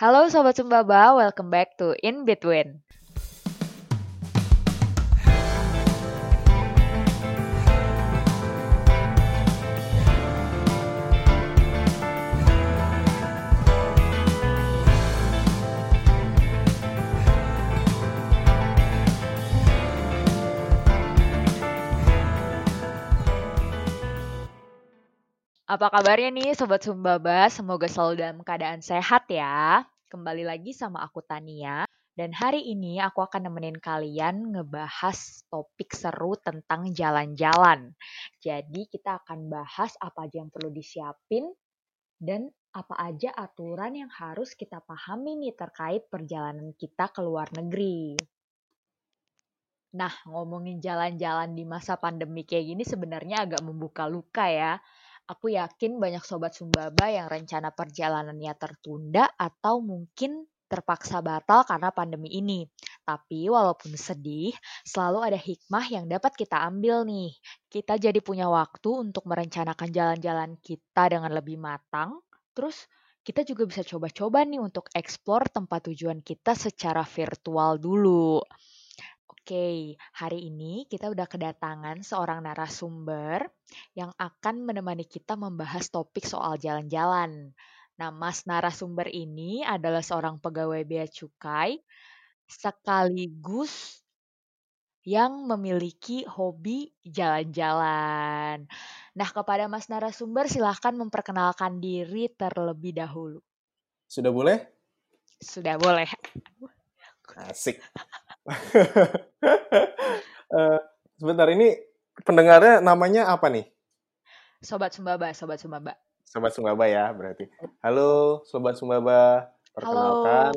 Halo Sobat Sumbaba, welcome back to In Between. Apa kabarnya nih Sobat Sumbaba? Semoga selalu dalam keadaan sehat ya. Kembali lagi sama aku Tania. Dan hari ini aku akan nemenin kalian ngebahas topik seru tentang jalan-jalan. Jadi kita akan bahas apa aja yang perlu disiapin dan apa aja aturan yang harus kita pahami nih terkait perjalanan kita ke luar negeri. Nah, ngomongin jalan-jalan di masa pandemi kayak gini sebenarnya agak membuka luka ya. Aku yakin banyak sobat Sumbaba yang rencana perjalanannya tertunda atau mungkin terpaksa batal karena pandemi ini. Tapi walaupun sedih, selalu ada hikmah yang dapat kita ambil nih. Kita jadi punya waktu untuk merencanakan jalan-jalan kita dengan lebih matang. Terus kita juga bisa coba-coba nih untuk eksplor tempat tujuan kita secara virtual dulu. Oke, hari ini kita udah kedatangan seorang narasumber yang akan menemani kita membahas topik soal jalan-jalan. Nah, Mas narasumber ini adalah seorang pegawai bea cukai sekaligus yang memiliki hobi jalan-jalan. Nah, kepada Mas narasumber silahkan memperkenalkan diri terlebih dahulu. Sudah boleh? Sudah boleh. Asik. Uh, sebentar ini pendengarnya namanya apa nih? Sobat Sumbaba, Sobat Sumbaba. Sobat Sumbaba ya berarti. Halo Sobat Sumbaba, perkenalkan.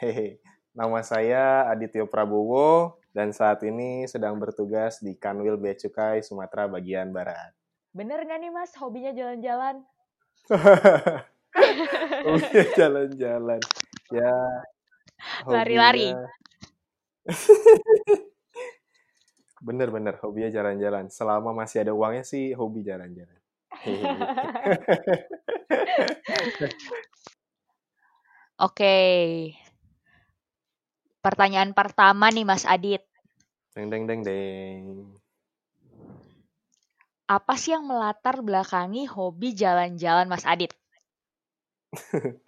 Hehe, nama saya Adityo Prabowo dan saat ini sedang bertugas di Kanwil Bea Cukai Sumatera bagian Barat. Bener nggak nih Mas, hobinya jalan-jalan? hobinya jalan-jalan. Ya. Lari-lari. Bener-bener, hobinya jalan-jalan. Selama masih ada uangnya sih, hobi jalan-jalan. Oke. Pertanyaan pertama nih Mas Adit. Deng deng deng deng. Apa sih yang melatar belakangi hobi jalan-jalan Mas Adit?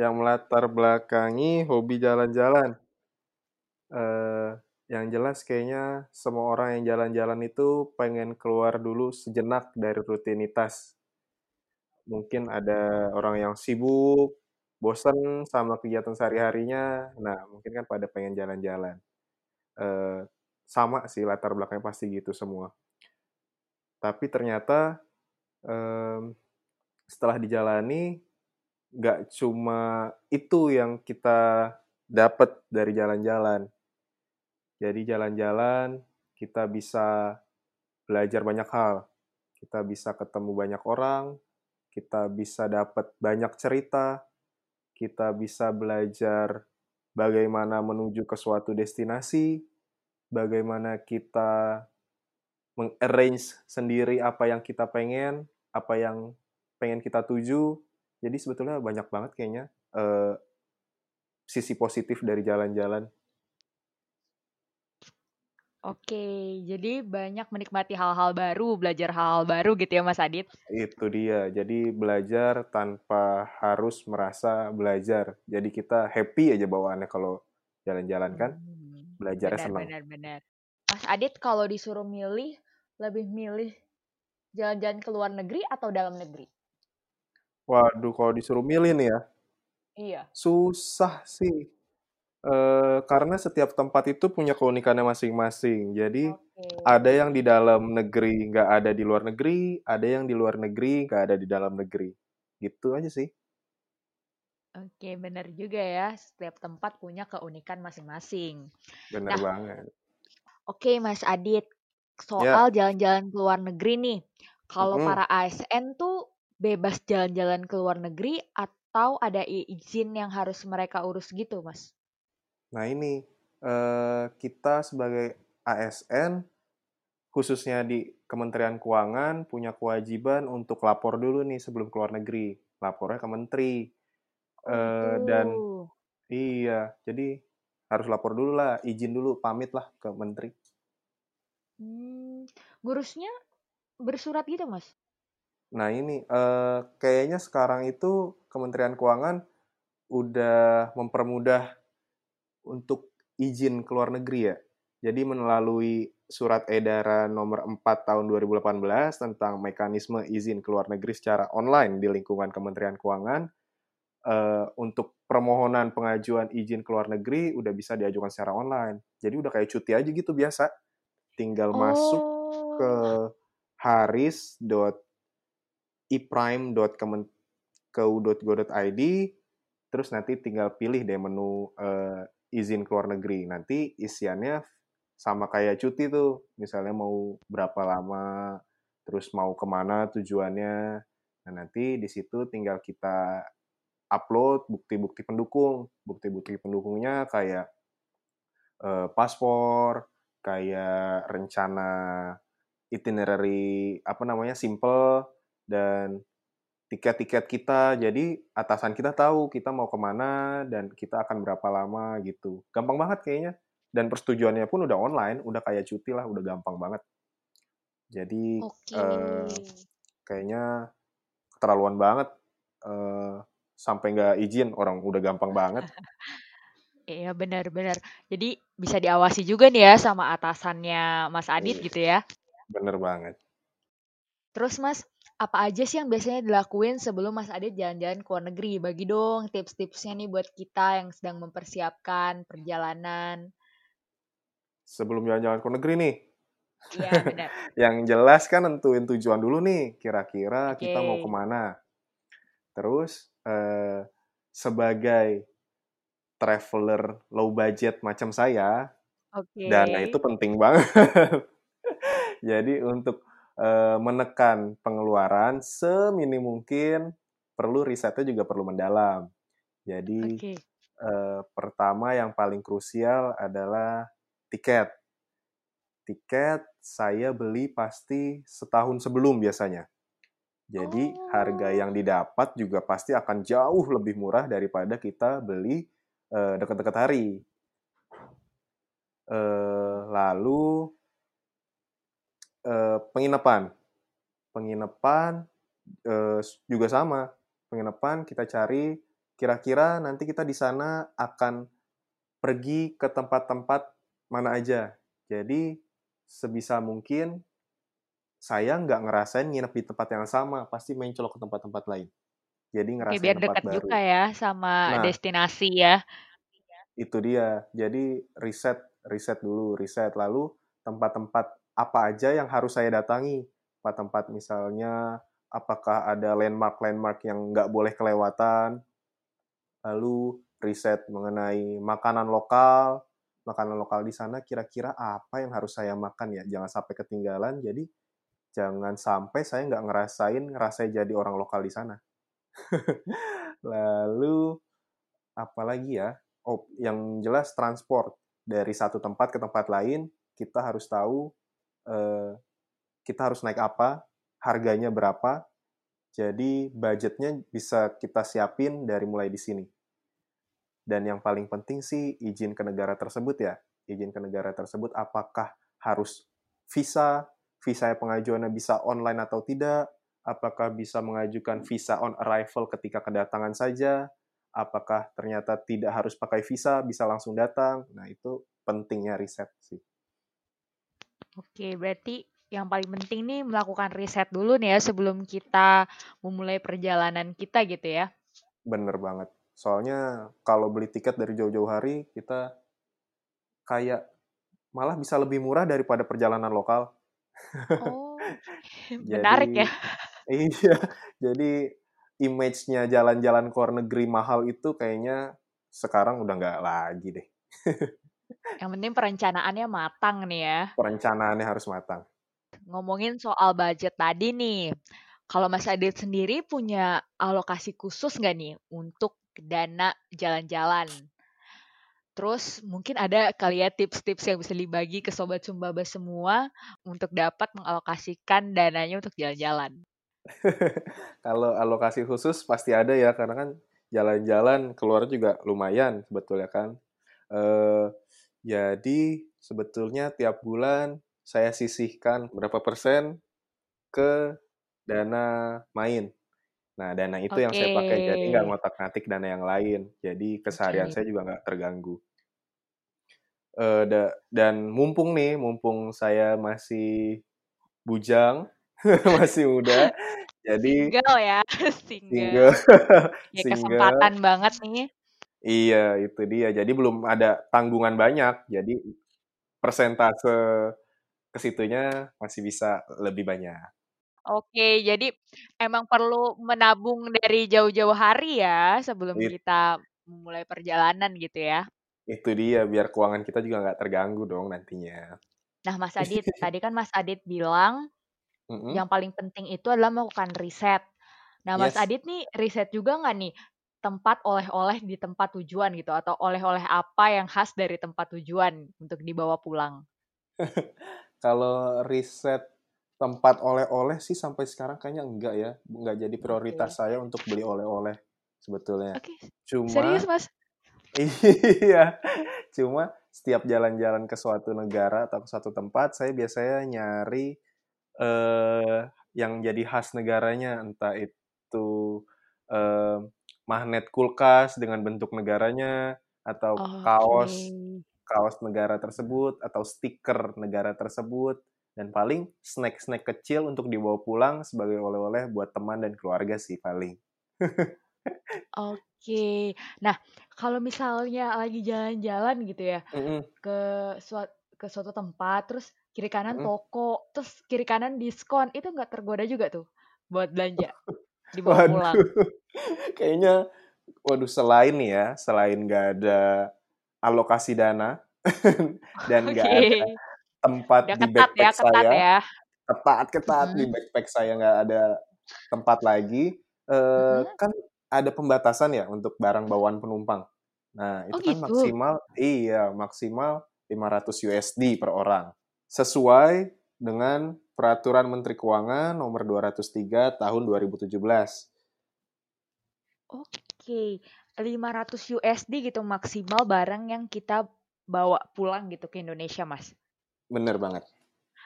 yang melatar belakangi hobi jalan-jalan. Uh, yang jelas kayaknya semua orang yang jalan-jalan itu pengen keluar dulu sejenak dari rutinitas. Mungkin ada orang yang sibuk, bosan sama kegiatan sehari-harinya, nah mungkin kan pada pengen jalan-jalan. E, sama sih latar belakangnya pasti gitu semua. Tapi ternyata e, setelah dijalani, nggak cuma itu yang kita dapat dari jalan-jalan jadi jalan-jalan kita bisa belajar banyak hal. Kita bisa ketemu banyak orang, kita bisa dapat banyak cerita, kita bisa belajar bagaimana menuju ke suatu destinasi, bagaimana kita mengarrange sendiri apa yang kita pengen, apa yang pengen kita tuju. Jadi sebetulnya banyak banget kayaknya uh, sisi positif dari jalan-jalan. Oke, jadi banyak menikmati hal-hal baru, belajar hal-hal baru gitu ya Mas Adit? Itu dia, jadi belajar tanpa harus merasa belajar. Jadi kita happy aja bawaannya kalau jalan-jalan kan, hmm, belajarnya benar, senang. Benar-benar. Mas Adit kalau disuruh milih, lebih milih jalan-jalan ke luar negeri atau dalam negeri? Waduh, kalau disuruh milih nih ya. Iya. Susah sih Uh, karena setiap tempat itu punya keunikannya masing-masing. Jadi okay. ada yang di dalam negeri nggak ada di luar negeri, ada yang di luar negeri nggak ada di dalam negeri. Gitu aja sih. Oke, okay, benar juga ya. Setiap tempat punya keunikan masing-masing. Benar nah, banget. Oke, okay, Mas Adit. Ya. Soal jalan-jalan ke luar negeri nih. Kalau mm -hmm. para ASN tuh bebas jalan-jalan ke luar negeri atau ada izin yang harus mereka urus gitu, Mas? Nah ini eh, kita sebagai ASN khususnya di Kementerian Keuangan punya kewajiban untuk lapor dulu nih sebelum keluar negeri. Lapornya ke menteri. Oh dan iya, jadi harus lapor dulu lah, izin dulu, pamit lah ke menteri. Hmm, ngurusnya bersurat gitu, Mas? Nah ini, eh, kayaknya sekarang itu Kementerian Keuangan udah mempermudah untuk izin ke luar negeri ya. Jadi melalui surat edaran nomor 4 tahun 2018 tentang mekanisme izin ke luar negeri secara online di lingkungan Kementerian Keuangan, eh, untuk permohonan pengajuan izin ke luar negeri udah bisa diajukan secara online. Jadi udah kayak cuti aja gitu biasa. Tinggal masuk ke Oh, haris.iprime.go.id terus nanti tinggal pilih deh menu eh, izin ke luar negeri. Nanti isiannya sama kayak cuti tuh. Misalnya mau berapa lama, terus mau ke mana tujuannya. Nah nanti di situ tinggal kita upload bukti-bukti pendukung. Bukti-bukti pendukungnya kayak eh, paspor, kayak rencana itinerary apa namanya simple dan tiket-tiket kita. Jadi atasan kita tahu kita mau ke mana dan kita akan berapa lama gitu. Gampang banget kayaknya. Dan persetujuannya pun udah online udah kayak cuti lah udah gampang banget. Jadi oke. eh, kayaknya keterlaluan banget. Eh, sampai nggak izin orang udah gampang banget. Iya benar-benar. Jadi bisa diawasi juga nih ya sama atasannya Mas Adit Iya, gitu ya. bener banget Terus Mas, apa aja sih yang biasanya dilakuin sebelum Mas Adit jalan-jalan ke luar negeri? Bagi dong tips-tipsnya nih buat kita yang sedang mempersiapkan perjalanan. sebelum jalan-jalan ke luar negeri nih Iya benar. yang jelas kan nentuin tujuan dulu nih kira-kira Oke. kita mau ke mana terus eh, sebagai traveler low budget macam saya Oke. dana itu penting banget jadi untuk eh, menekan pengeluaran seminim mungkin perlu risetnya juga perlu mendalam jadi Oke. eh, pertama yang paling krusial adalah tiket tiket saya beli pasti setahun sebelum biasanya. Jadi harga Oh. yang didapat juga pasti akan jauh lebih murah daripada kita beli eh, dekat-dekat hari. Eh, lalu eh, penginapan, penginapan eh, juga sama. Penginapan kita cari kira-kira nanti kita di sana akan pergi ke tempat-tempat mana aja. Jadi sebisa mungkin saya nggak ngerasain nginep di tempat yang sama, pasti mencolok ke tempat-tempat lain. Jadi Oke, ngerasain biar tempat dekat baru. juga ya sama Nah, destinasi ya. itu dia. Jadi riset, riset dulu, riset. Lalu tempat-tempat apa aja yang harus saya datangi. Tempat-tempat misalnya, apakah ada landmark-landmark yang nggak boleh kelewatan. Lalu riset mengenai makanan lokal. Makanan lokal di sana kira-kira apa yang harus saya makan ya. Jangan sampai ketinggalan. Jadi jangan sampai saya nggak ngerasain ngerasain jadi orang lokal di sana. Lalu apalagi ya? Oh, yang jelas transport dari satu tempat ke tempat lain kita harus tahu eh, kita harus naik apa, harganya berapa. Jadi budgetnya bisa kita siapin dari mulai di sini. Dan yang paling penting sih izin ke negara tersebut ya. Izin ke negara tersebut apakah harus visa, visa pengajuannya bisa online atau tidak, apakah bisa mengajukan visa on arrival ketika kedatangan saja, apakah ternyata tidak harus pakai visa, bisa langsung datang. Nah, itu pentingnya riset sih. Oke, berarti yang paling penting nih melakukan riset dulu nih ya sebelum kita memulai perjalanan kita gitu ya. Bener banget. Soalnya kalau beli tiket dari jauh-jauh hari, kita kayak malah bisa lebih murah daripada perjalanan lokal. Oh, menarik Jadi, ya. iya. Jadi, image-nya jalan-jalan ke luar negeri mahal itu kayaknya sekarang udah nggak lagi deh. Yang penting perencanaannya matang nih ya. Perencanaannya harus matang. Ngomongin soal budget tadi nih, kalau Mas Adit sendiri punya alokasi khusus nggak nih untuk dana jalan-jalan? Terus mungkin ada kali ya tips-tips yang bisa dibagi ke Sobat Sumbaba semua untuk dapat mengalokasikan dananya untuk jalan-jalan. Kalau alokasi khusus pasti ada ya, karena kan jalan-jalan keluar juga lumayan sebetulnya kan. Eh, jadi sebetulnya tiap bulan saya sisihkan berapa persen ke dana main. Nah, dana itu yang saya pakai, jadi nggak ngotak-ngatik dana yang lain. Jadi keseharian Oke. saya juga nggak terganggu. Eh, da dan mumpung nih, mumpung saya masih bujang, masih muda, jadi Single ya, single, single. Ya single. kesempatan banget nih. Iya, itu dia. Jadi belum ada tanggungan banyak, jadi persentase ke situnya masih bisa lebih banyak. Oke, jadi emang perlu menabung dari jauh-jauh hari ya sebelum It kita memulai perjalanan gitu ya. itu dia, biar keuangan kita juga nggak terganggu dong nantinya. Nah, Mas Adit, tadi kan Mas Adit bilang Mhm, yang paling penting itu adalah melakukan riset. Nah, Mas yes. Adit nih riset juga nggak nih tempat oleh-oleh di tempat tujuan gitu atau oleh-oleh apa yang khas dari tempat tujuan untuk dibawa pulang? Kalau riset tempat oleh-oleh sih sampai sekarang kayaknya enggak ya, nggak jadi prioritas Oke. saya untuk beli oleh-oleh sebetulnya. Oke, serius Cuma Mas? iya, cuma setiap jalan-jalan ke suatu negara atau ke suatu tempat, saya biasanya nyari eh yang jadi khas negaranya, entah itu eh, magnet kulkas dengan bentuk negaranya, atau Oke. kaos kaos negara tersebut, atau stiker negara tersebut, dan paling snack-snack kecil untuk dibawa pulang sebagai oleh-oleh buat teman dan keluarga sih paling. Oke. Nah, kalau misalnya lagi jalan-jalan gitu ya, Mm-mm, ke sua ke suatu tempat, terus kiri kanan mm-mm. toko, terus kiri kanan diskon, itu nggak tergoda juga tuh buat belanja, dibawa pulang? Waduh, kayaknya, waduh selain ya, selain nggak ada alokasi dana dan nggak ada Oke. tempat Udah di ketat ya backpack ketat saya, ya? ketat-ketat di Mhm backpack saya nggak ada tempat lagi, eh, mhm. kan ada pembatasan ya untuk barang bawaan penumpang. Nah, Oh itu kan gitu? maksimal, iya, maksimal 500 USD per orang. Sesuai dengan Peraturan Menteri Keuangan Nomor 203 Tahun 2017. Oke, 500 USD gitu maksimal barang yang kita bawa pulang gitu ke Indonesia, Mas? Bener banget.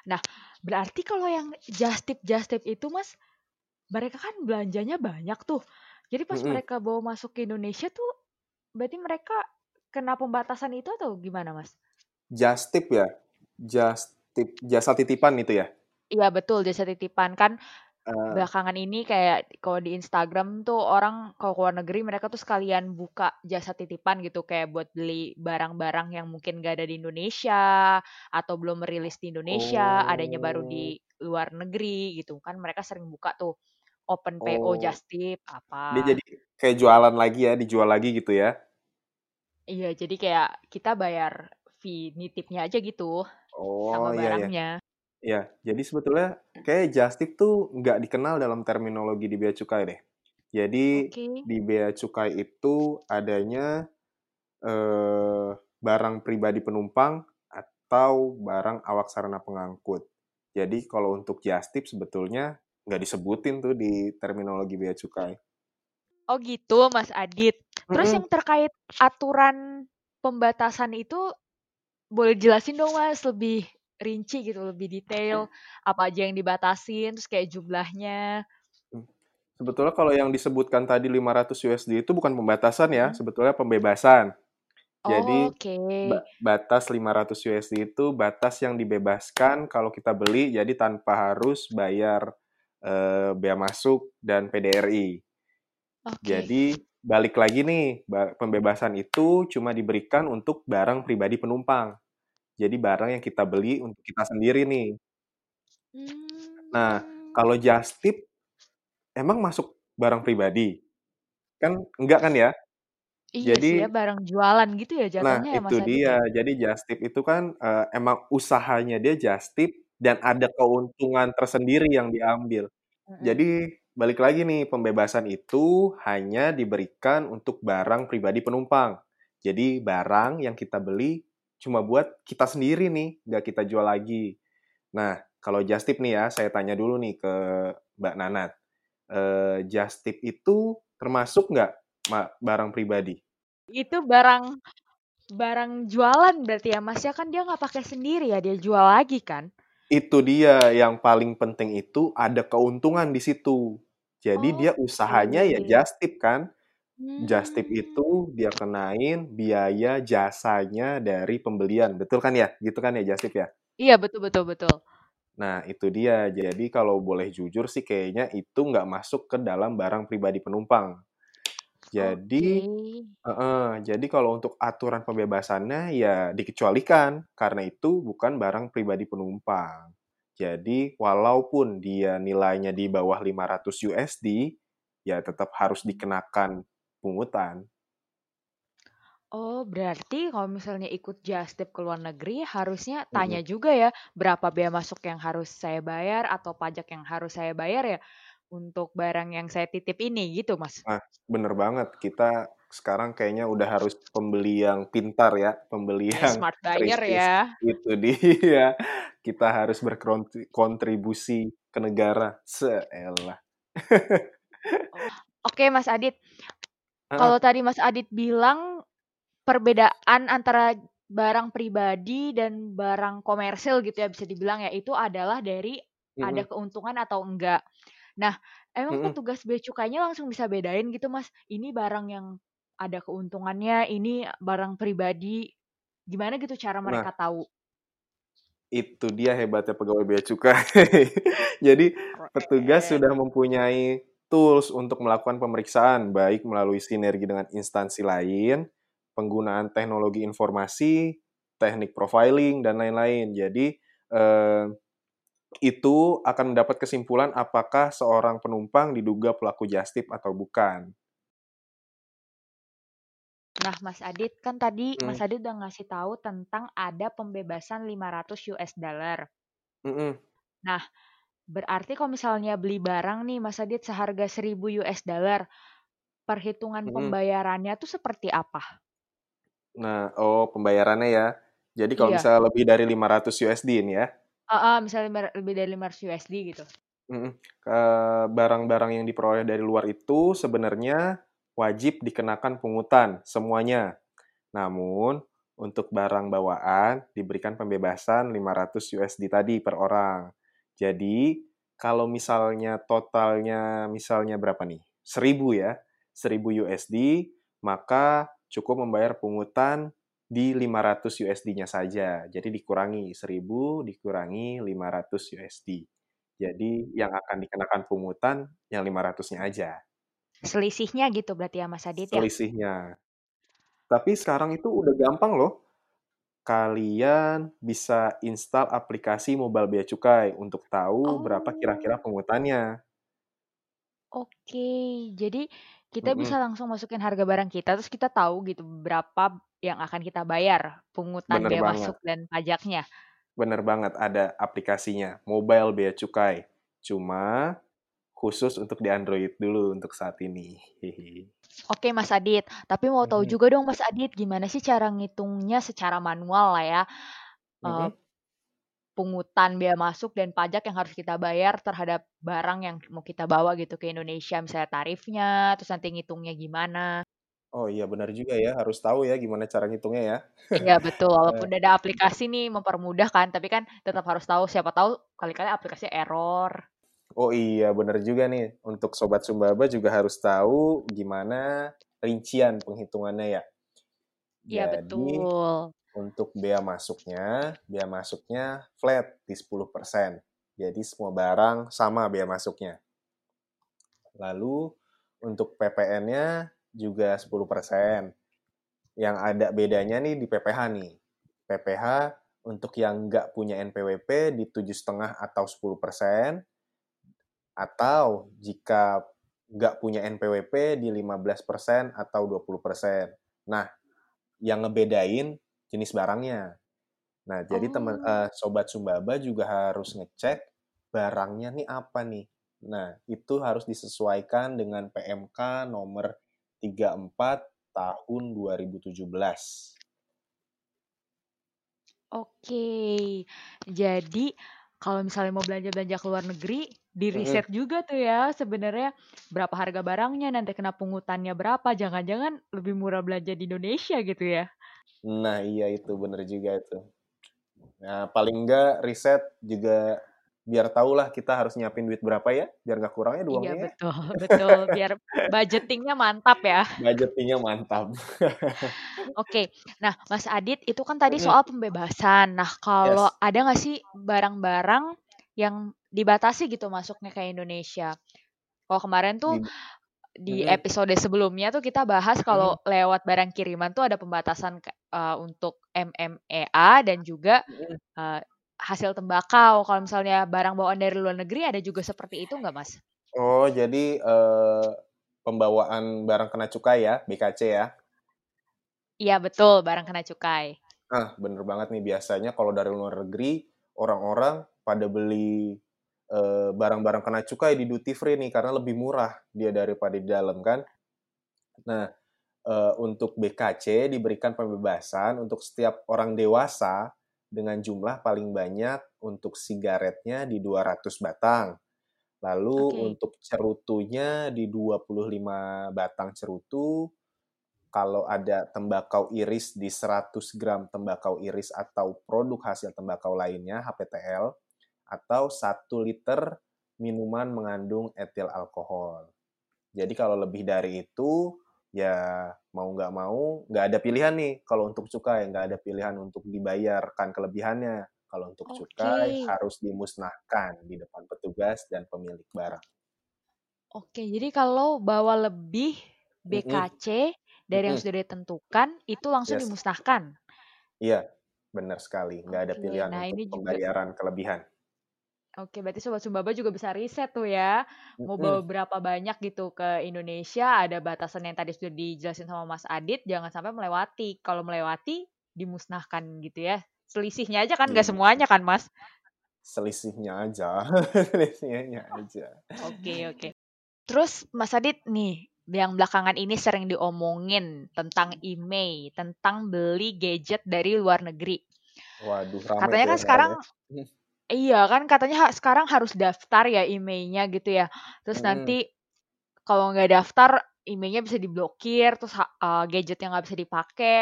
Nah, berarti kalau yang just tip-just tip itu, Mas, mereka kan belanjanya banyak tuh. Jadi pas Mm-mm. mereka bawa masuk ke Indonesia tuh, berarti mereka kena pembatasan itu atau gimana, Mas? Just tip ya, just tip, jasa titipan itu ya. Iya betul, jasa titipan kan Eh, belakangan ini kayak kalau di Instagram tuh orang kalau ke luar negeri mereka tuh sekalian buka jasa titipan gitu kayak buat beli barang-barang yang mungkin gak ada di Indonesia atau belum merilis di Indonesia, adanya baru oh, di luar negeri gitu. Kan mereka sering buka tuh open PO oh, just tip dia apa. jadi kayak jualan lagi ya, dijual lagi gitu ya. Iya, jadi kayak kita bayar fee nitipnya aja gitu sama Oh iya ya. Jadi sebetulnya kayak just tip tuh nggak dikenal dalam terminologi di bea cukai deh. Jadi Oke. di bea cukai itu adanya eh, barang pribadi penumpang atau barang awak sarana pengangkut. Jadi kalau untuk just tip sebetulnya nggak disebutin tuh di terminologi bea cukai. Oh gitu, Mas Adit. Terus Mm-mm. yang terkait aturan pembatasan itu boleh jelasin dong Mas lebih rinci gitu, lebih detail apa aja yang dibatasin, terus kayak jumlahnya. Sebetulnya kalau yang disebutkan tadi 500 USD itu bukan pembatasan ya, Mhm. sebetulnya pembebasan. Jadi Oke. ba- batas 500 USD itu batas yang dibebaskan kalau kita beli jadi tanpa harus bayar eh, bea masuk dan PDRI. Oke. Jadi balik lagi nih, ba- pembebasan itu cuma diberikan untuk barang pribadi penumpang. Jadi barang yang kita beli untuk kita sendiri nih. Nah, Hmm. kalau just tip emang masuk barang pribadi? Kan enggak kan ya? Iya sih ya, Jadi barang jualan gitu ya Nah, jatuhnya ya itu Mas Adit dia. ya? Jadi just tip itu kan eh, emang usahanya dia just tip dan ada keuntungan tersendiri yang diambil. Mhm. Jadi balik lagi nih, pembebasan itu hanya diberikan untuk barang pribadi penumpang. Jadi barang yang kita beli cuma buat kita sendiri nih, nggak kita jual lagi. Nah, kalau just tip nih ya, saya tanya dulu nih ke Mbak Nanat. Eh, just tip itu termasuk nggak barang pribadi. Itu barang barang jualan berarti ya Mas ya kan dia nggak pakai sendiri ya dia jual lagi kan? Itu dia yang paling penting itu ada keuntungan di situ. Jadi dia usahanya ya just tip kan. Just tip itu Hmm. dia kenain biaya jasanya dari pembelian. Betul kan ya? Gitu kan ya just tip ya? Iya betul betul betul. Nah itu dia. Jadi kalau boleh jujur sih kayaknya itu nggak masuk ke dalam barang pribadi penumpang. Jadi, Oke. uh, jadi kalau untuk aturan pembebasannya ya dikecualikan karena itu bukan barang pribadi penumpang. Jadi walaupun dia nilainya di bawah 500 USD, ya tetap harus dikenakan pungutan. Oh, berarti kalau misalnya ikut just tip ke luar negeri harusnya tanya juga ya berapa biaya masuk yang harus saya bayar atau pajak yang harus saya bayar ya untuk barang yang saya titip ini gitu, Mas? Nah, bener banget. Kita sekarang kayaknya udah harus pembeli yang pintar ya, pembeli Ya, yang smart buyer ya. Itu dia. Kita harus berkontribusi ke negara. Seelah. Oke, Mas Adit. Heeh. Kalau tadi Mas Adit bilang perbedaan antara barang pribadi dan barang komersil gitu ya bisa dibilang ya itu adalah dari ada Mhm. keuntungan atau enggak. Nah, emang Mhm. petugas bea cukainya langsung bisa bedain gitu, Mas, ini barang yang ada keuntungannya, ini barang pribadi. Gimana gitu cara Nah. mereka tahu? Itu dia hebatnya pegawai bea cukai. Jadi petugas sudah mempunyai tools untuk melakukan pemeriksaan baik melalui sinergi dengan instansi lain, penggunaan teknologi informasi, teknik profiling dan lain-lain. Jadi eh, itu akan mendapat kesimpulan apakah seorang penumpang diduga pelaku just tip atau bukan. Nah, Mas Adit, kan tadi Mas Hmm. Adit udah ngasih tahu tentang ada pembebasan 500 US dollar. Mm-mm. Nah, berarti kalau misalnya beli barang nih Mas Adit seharga 1000 US dollar, perhitungan Mm-mm. pembayarannya tuh seperti apa? Nah, oh pembayarannya ya. Jadi kalau Iya. misalnya lebih dari 500 USD ini ya, Heeh, misalnya mer- lebih dari 500 USD gitu. Mm-mm. Eh, barang-barang yang diperoleh dari luar itu sebenarnya wajib dikenakan pungutan semuanya. Namun untuk barang bawaan diberikan pembebasan 500 USD tadi per orang. Jadi kalau misalnya totalnya misalnya berapa nih? 1000 ya. 1000 USD, maka cukup membayar pungutan di 500 USD-nya saja. Jadi dikurangi 1000 dikurangi 500 USD. Jadi yang akan dikenakan pungutan yang 500-nya aja. Selisihnya gitu berarti ya Mas Adit ya? Selisihnya. Tapi sekarang itu udah gampang loh. Kalian bisa install aplikasi Mobile Bea Cukai untuk tahu berapa kira-kira Oh. pungutannya. Oke, jadi kita Mm-mm. bisa langsung masukin harga barang kita, terus kita tahu gitu berapa yang akan kita bayar, pungutan Bener bea banget. masuk dan pajaknya. Bener banget, ada aplikasinya. Mobile Bea Cukai. Cuma khusus untuk di Android dulu untuk saat ini. Oke Mas Adit, tapi mau tahu Mhm. juga dong Mas Adit, gimana sih cara ngitungnya secara manual lah ya, eh, Mhm. pungutan bea masuk dan pajak yang harus kita bayar terhadap barang yang mau kita bawa gitu ke Indonesia, misalnya tarifnya, terus nanti ngitungnya gimana. Oh iya benar juga ya, harus tahu ya gimana cara ngitungnya ya. Iya betul, walaupun ada aplikasi nih mempermudah kan, tapi kan tetap harus tahu, siapa tahu kali-kali aplikasi error. Oh iya benar juga nih, untuk Sobat Sumbaba juga harus tahu gimana rincian penghitungannya ya. Iya Jadi betul. untuk bea masuknya, bea masuknya flat di 10%. Jadi semua barang sama bea masuknya. Lalu untuk PPN-nya juga 10%. Yang ada bedanya nih di PPH nih. PPH untuk yang nggak punya NPWP di 7,5 atau 10%. Atau jika nggak punya NPWP di 15% atau 20%. Nah, yang ngebedain jenis barangnya. Nah, jadi teman Oh. eh, sobat Sumbaba juga harus ngecek barangnya nih apa nih. Nah, itu harus disesuaikan dengan PMK nomor 34 tahun 2017. Oke, jadi kalau misalnya mau belanja-belanja ke luar negeri, di riset juga tuh ya sebenarnya berapa harga barangnya, nanti kena pungutannya berapa, jangan-jangan lebih murah belanja di Indonesia gitu ya. Nah, iya itu bener juga itu. Nah, paling enggak riset juga biar tahulah kita harus nyiapin duit berapa ya, biar nggak kurangnya Iya uangnya. ya. betul, betul. Biar budgetingnya mantap ya. Budgetingnya mantap. Oke, nah Mas Adit itu kan tadi soal pembebasan. Nah kalau Yes. ada nggak sih barang-barang yang dibatasi gitu masuknya ke Indonesia? Kalau kemarin tuh Di- episode sebelumnya tuh kita bahas kalau lewat barang kiriman tuh ada pembatasan uh, untuk MMEA dan juga uh, hasil tembakau. Kalau misalnya barang bawaan dari luar negeri ada juga seperti itu nggak Mas? Oh, jadi eh, pembawaan barang kena cukai ya, BKC ya. Iya betul, barang kena cukai. Ah, bener banget nih biasanya kalau dari luar negeri orang-orang pada beli eh, barang-barang kena cukai di duty free nih karena lebih murah dia daripada di dalam kan. Nah, eh, untuk BKC diberikan pembebasan untuk setiap orang dewasa dengan jumlah paling banyak untuk sigaretnya di 200 batang. Lalu Oke. untuk cerutunya di 25 batang cerutu. Kalau ada tembakau iris di 100 gram tembakau iris atau produk hasil tembakau lainnya, HPTL, atau 1 liter minuman mengandung etil alkohol. Jadi kalau lebih dari itu, ya mau nggak mau, nggak ada pilihan nih kalau untuk cukai, nggak ada pilihan untuk dibayarkan kelebihannya. Kalau untuk cukai Oke. harus dimusnahkan di depan petugas dan pemilik barang. Oke, jadi kalau bawa lebih. BKC dari yang Mm-mm. sudah ditentukan itu langsung Yes. dimusnahkan. Iya, benar sekali. Nggak ada pilihan nah untuk ini juga pembayaran kelebihan. Oke, berarti Sobat Sumbaba juga bisa riset tuh ya. Mau bawa berapa banyak gitu ke Indonesia, ada batasan yang tadi sudah dijelasin sama Mas Adit, jangan sampai melewati. Kalau melewati, dimusnahkan gitu ya. Selisihnya aja kan nggak Iya. semuanya kan, Mas? Selisihnya aja. Selisihnya aja. Oke, oke. Terus Mas Adit nih, yang belakangan ini sering diomongin tentang email, tentang beli gadget dari luar negeri. Waduh, rame Katanya kan ya sekarang sekarang Iya kan katanya ha- sekarang harus daftar ya emailnya gitu ya. Terus Mm-mm. nanti kalau nggak daftar emailnya bisa diblokir, terus uh, gadgetnya nggak bisa dipakai.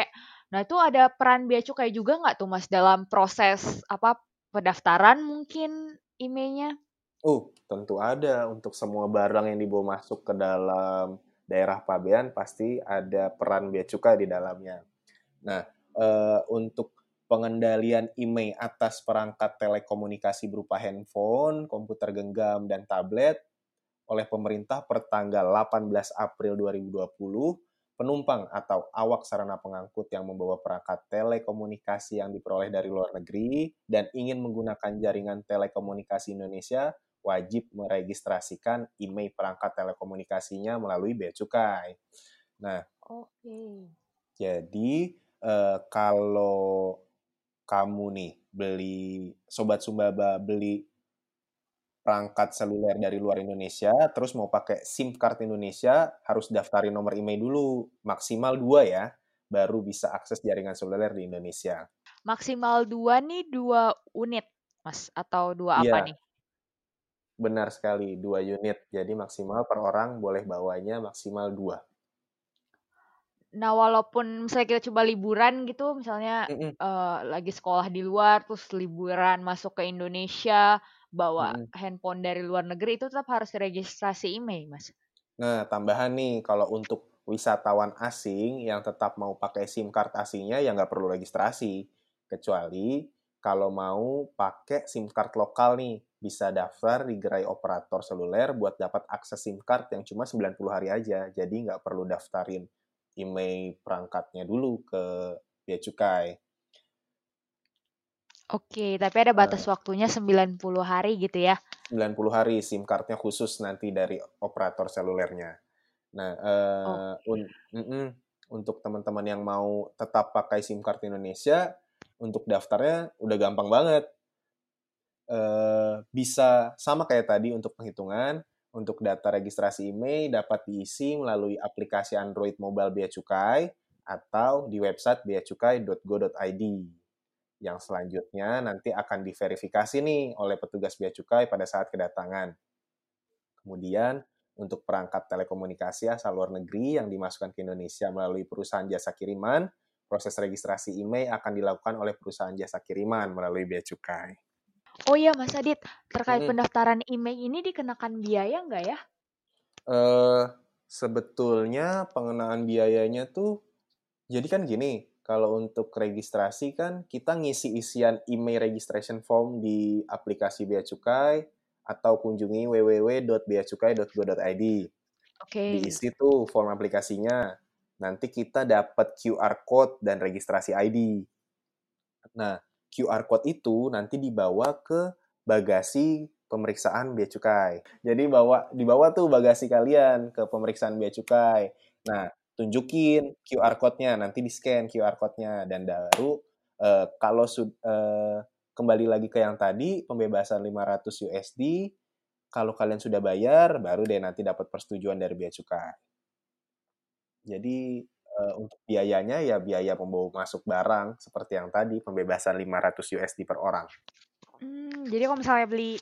Nah itu ada peran bea cukai juga nggak tuh mas dalam proses apa pendaftaran mungkin emailnya? Uh, tentu ada untuk semua barang yang dibawa masuk ke dalam daerah pabean pasti ada peran bea cukai di dalamnya. Nah, eh, untuk pengendalian IMEI atas perangkat telekomunikasi berupa handphone, komputer genggam, dan tablet oleh pemerintah per tanggal 18 April 2020, penumpang atau awak sarana pengangkut yang membawa perangkat telekomunikasi yang diperoleh dari luar negeri dan ingin menggunakan jaringan telekomunikasi Indonesia wajib meregistrasikan IMEI perangkat telekomunikasinya melalui bea cukai. Nah, Oke. jadi eh, kalau kamu nih beli sobat Sumbaba beli perangkat seluler dari luar Indonesia, terus mau pakai SIM card Indonesia, harus daftarin nomor IMEI dulu, maksimal dua ya, baru bisa akses jaringan seluler di Indonesia. Maksimal dua nih dua unit mas atau dua apa Iya, nih? benar sekali, dua unit. Jadi maksimal per orang boleh bawanya maksimal dua. Nah walaupun misalnya kita coba liburan gitu, misalnya Mm-mm, eh, lagi sekolah di luar, terus liburan masuk ke Indonesia, bawa mm-mm. handphone dari luar negeri itu tetap harus registrasi email, Mas. Nah, tambahan nih, kalau untuk wisatawan asing yang tetap mau pakai SIM card asingnya, ya nggak perlu registrasi. Kecuali kalau mau pakai SIM card lokal nih, bisa daftar di gerai operator seluler buat dapat akses SIM card yang cuma 90 hari aja. Jadi nggak perlu daftarin email perangkatnya dulu ke Bea Cukai. Oke, tapi ada batas Nah, waktunya 90 hari gitu ya. 90 hari SIM cardnya khusus nanti dari operator selulernya. Nah, eh, Oke. un- mm-mm. untuk teman-teman yang mau tetap pakai SIM card Indonesia, untuk daftarnya udah gampang banget. Eh, bisa sama kayak tadi untuk penghitungan, untuk data registrasi email dapat diisi melalui aplikasi Android Mobile Bea Cukai atau di website beacukai.go.id. Yang selanjutnya nanti akan diverifikasi nih oleh petugas bea cukai pada saat kedatangan. Kemudian untuk perangkat telekomunikasi asal luar negeri yang dimasukkan ke Indonesia melalui perusahaan jasa kiriman, proses registrasi IMEI akan dilakukan oleh perusahaan jasa kiriman melalui bea cukai. Oh iya Mas Adit, terkait hmm. pendaftaran IMEI ini dikenakan biaya nggak ya? Uh, sebetulnya pengenaan biayanya tuh, jadi kan gini, kalau untuk registrasi kan kita ngisi isian email registration form di aplikasi Bea Cukai atau kunjungi www.beacukai.go.id. Oke. Okay. Diisi tuh form aplikasinya. Nanti kita dapat QR code dan registrasi ID. Nah, QR code itu nanti dibawa ke bagasi pemeriksaan bea cukai. Jadi bawa dibawa tuh bagasi kalian ke pemeriksaan bea cukai. Nah, tunjukin QR code-nya, nanti di-scan QR code-nya dan baru uh, kalau uh, kembali lagi ke yang tadi pembebasan 500 USD kalau kalian sudah bayar baru deh nanti dapat persetujuan dari bea cukai. Jadi uh, untuk biayanya ya biaya membawa masuk barang seperti yang tadi pembebasan 500 USD per orang. Hmm, jadi kalau misalnya beli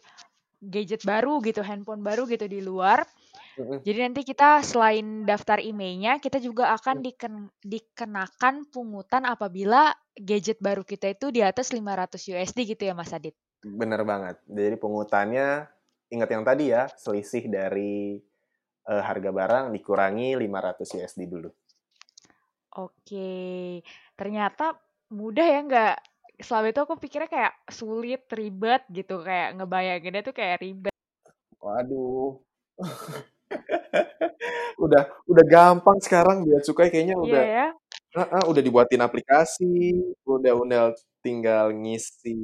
gadget baru gitu, handphone baru gitu di luar, mm-hmm. jadi nanti kita selain daftar emailnya, kita juga akan mm. diken, dikenakan pungutan apabila gadget baru kita itu di atas 500 USD gitu ya Mas Adit? Bener banget. Jadi pungutannya, ingat yang tadi ya, selisih dari uh, harga barang dikurangi 500 USD dulu. Oke, ternyata mudah ya nggak? Selama itu aku pikirnya kayak sulit, ribet gitu, kayak ngebayanginnya tuh kayak ribet. Waduh. udah udah gampang sekarang biar cukai kayaknya iya udah yeah, ya? uh, uh, udah dibuatin aplikasi, udah udah tinggal ngisi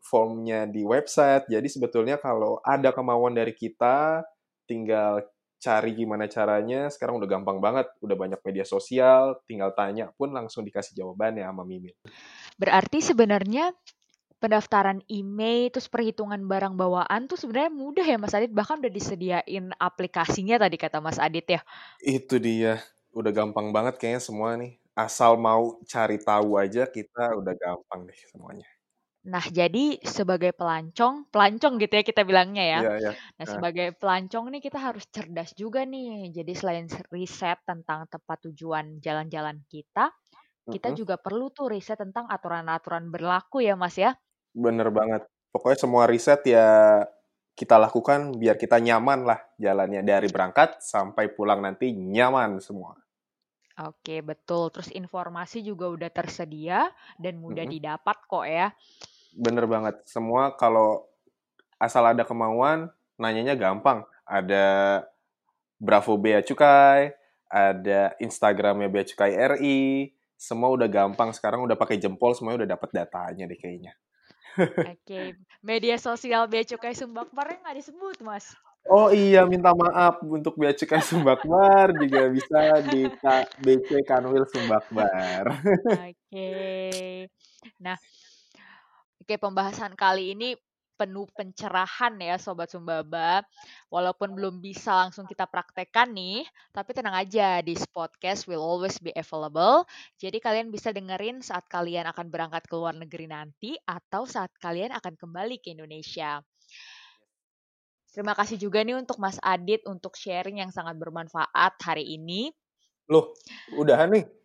formnya di website. Jadi sebetulnya kalau ada kemauan dari kita, tinggal cari gimana caranya, sekarang udah gampang banget, udah banyak media sosial, tinggal tanya pun langsung dikasih jawabannya sama Mimin. Berarti sebenarnya pendaftaran email terus perhitungan barang bawaan tuh sebenarnya mudah ya Mas Adit, bahkan udah disediain aplikasinya tadi kata Mas Adit ya. Itu dia, udah gampang banget kayaknya semua nih. Asal mau cari tahu aja kita udah gampang deh semuanya. Nah, jadi sebagai pelancong, pelancong gitu ya kita bilangnya ya. Yeah, yeah. Nah, sebagai pelancong nih kita harus cerdas juga nih. Jadi selain riset tentang tempat tujuan jalan-jalan kita, kita uh-huh. juga perlu tuh riset tentang aturan-aturan berlaku ya, Mas ya. Bener banget. Pokoknya semua riset ya kita lakukan biar kita nyaman lah jalannya dari berangkat sampai pulang nanti nyaman semua. Oke, betul. Terus informasi juga udah tersedia dan mudah uh-huh. didapat kok ya bener banget. Semua kalau asal ada kemauan, nanyanya gampang. Ada Bravo Bea Cukai, ada Instagramnya Bea Cukai RI, semua udah gampang. Sekarang udah pakai jempol, semuanya udah dapat datanya deh kayaknya. Oke, okay. media sosial Bea Cukai Sumbakbar nggak disebut, Mas. Oh iya, minta maaf untuk Bea Cukai Sumbakbar juga bisa di BC Kanwil Sumbakbar. Oke. Okay. Nah, Oke, pembahasan kali ini penuh pencerahan ya Sobat Sumbaba. Walaupun belum bisa langsung kita praktekkan nih, tapi tenang aja, this podcast will always be available. Jadi kalian bisa dengerin saat kalian akan berangkat ke luar negeri nanti atau saat kalian akan kembali ke Indonesia. Terima kasih juga nih untuk Mas Adit untuk sharing yang sangat bermanfaat hari ini. Loh, udahan nih?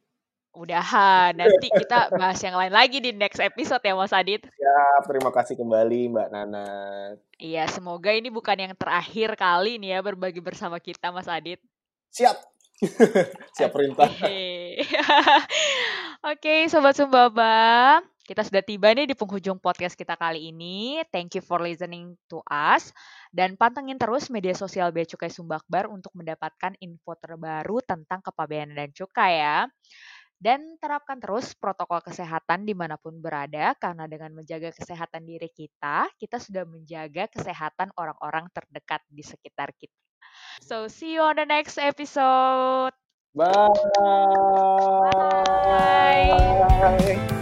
Udahan. Nanti kita bahas yang lain lagi di next episode ya Mas Adit. Ya, terima kasih kembali Mbak Nana. Iya, semoga ini bukan yang terakhir kali nih ya berbagi bersama kita Mas Adit. Siap. Siap perintah. Oke, okay, Sobat Sumbaba. Kita sudah tiba nih di penghujung podcast kita kali ini. Thank you for listening to us. Dan pantengin terus media sosial Bea Cukai Sumbakbar untuk mendapatkan info terbaru tentang kepabeanan dan cukai ya. Dan terapkan terus protokol kesehatan di mana pun berada, karena dengan menjaga kesehatan diri kita, kita sudah menjaga kesehatan orang-orang terdekat di sekitar kita. So, see you on the next episode. Bye. Bye. Bye.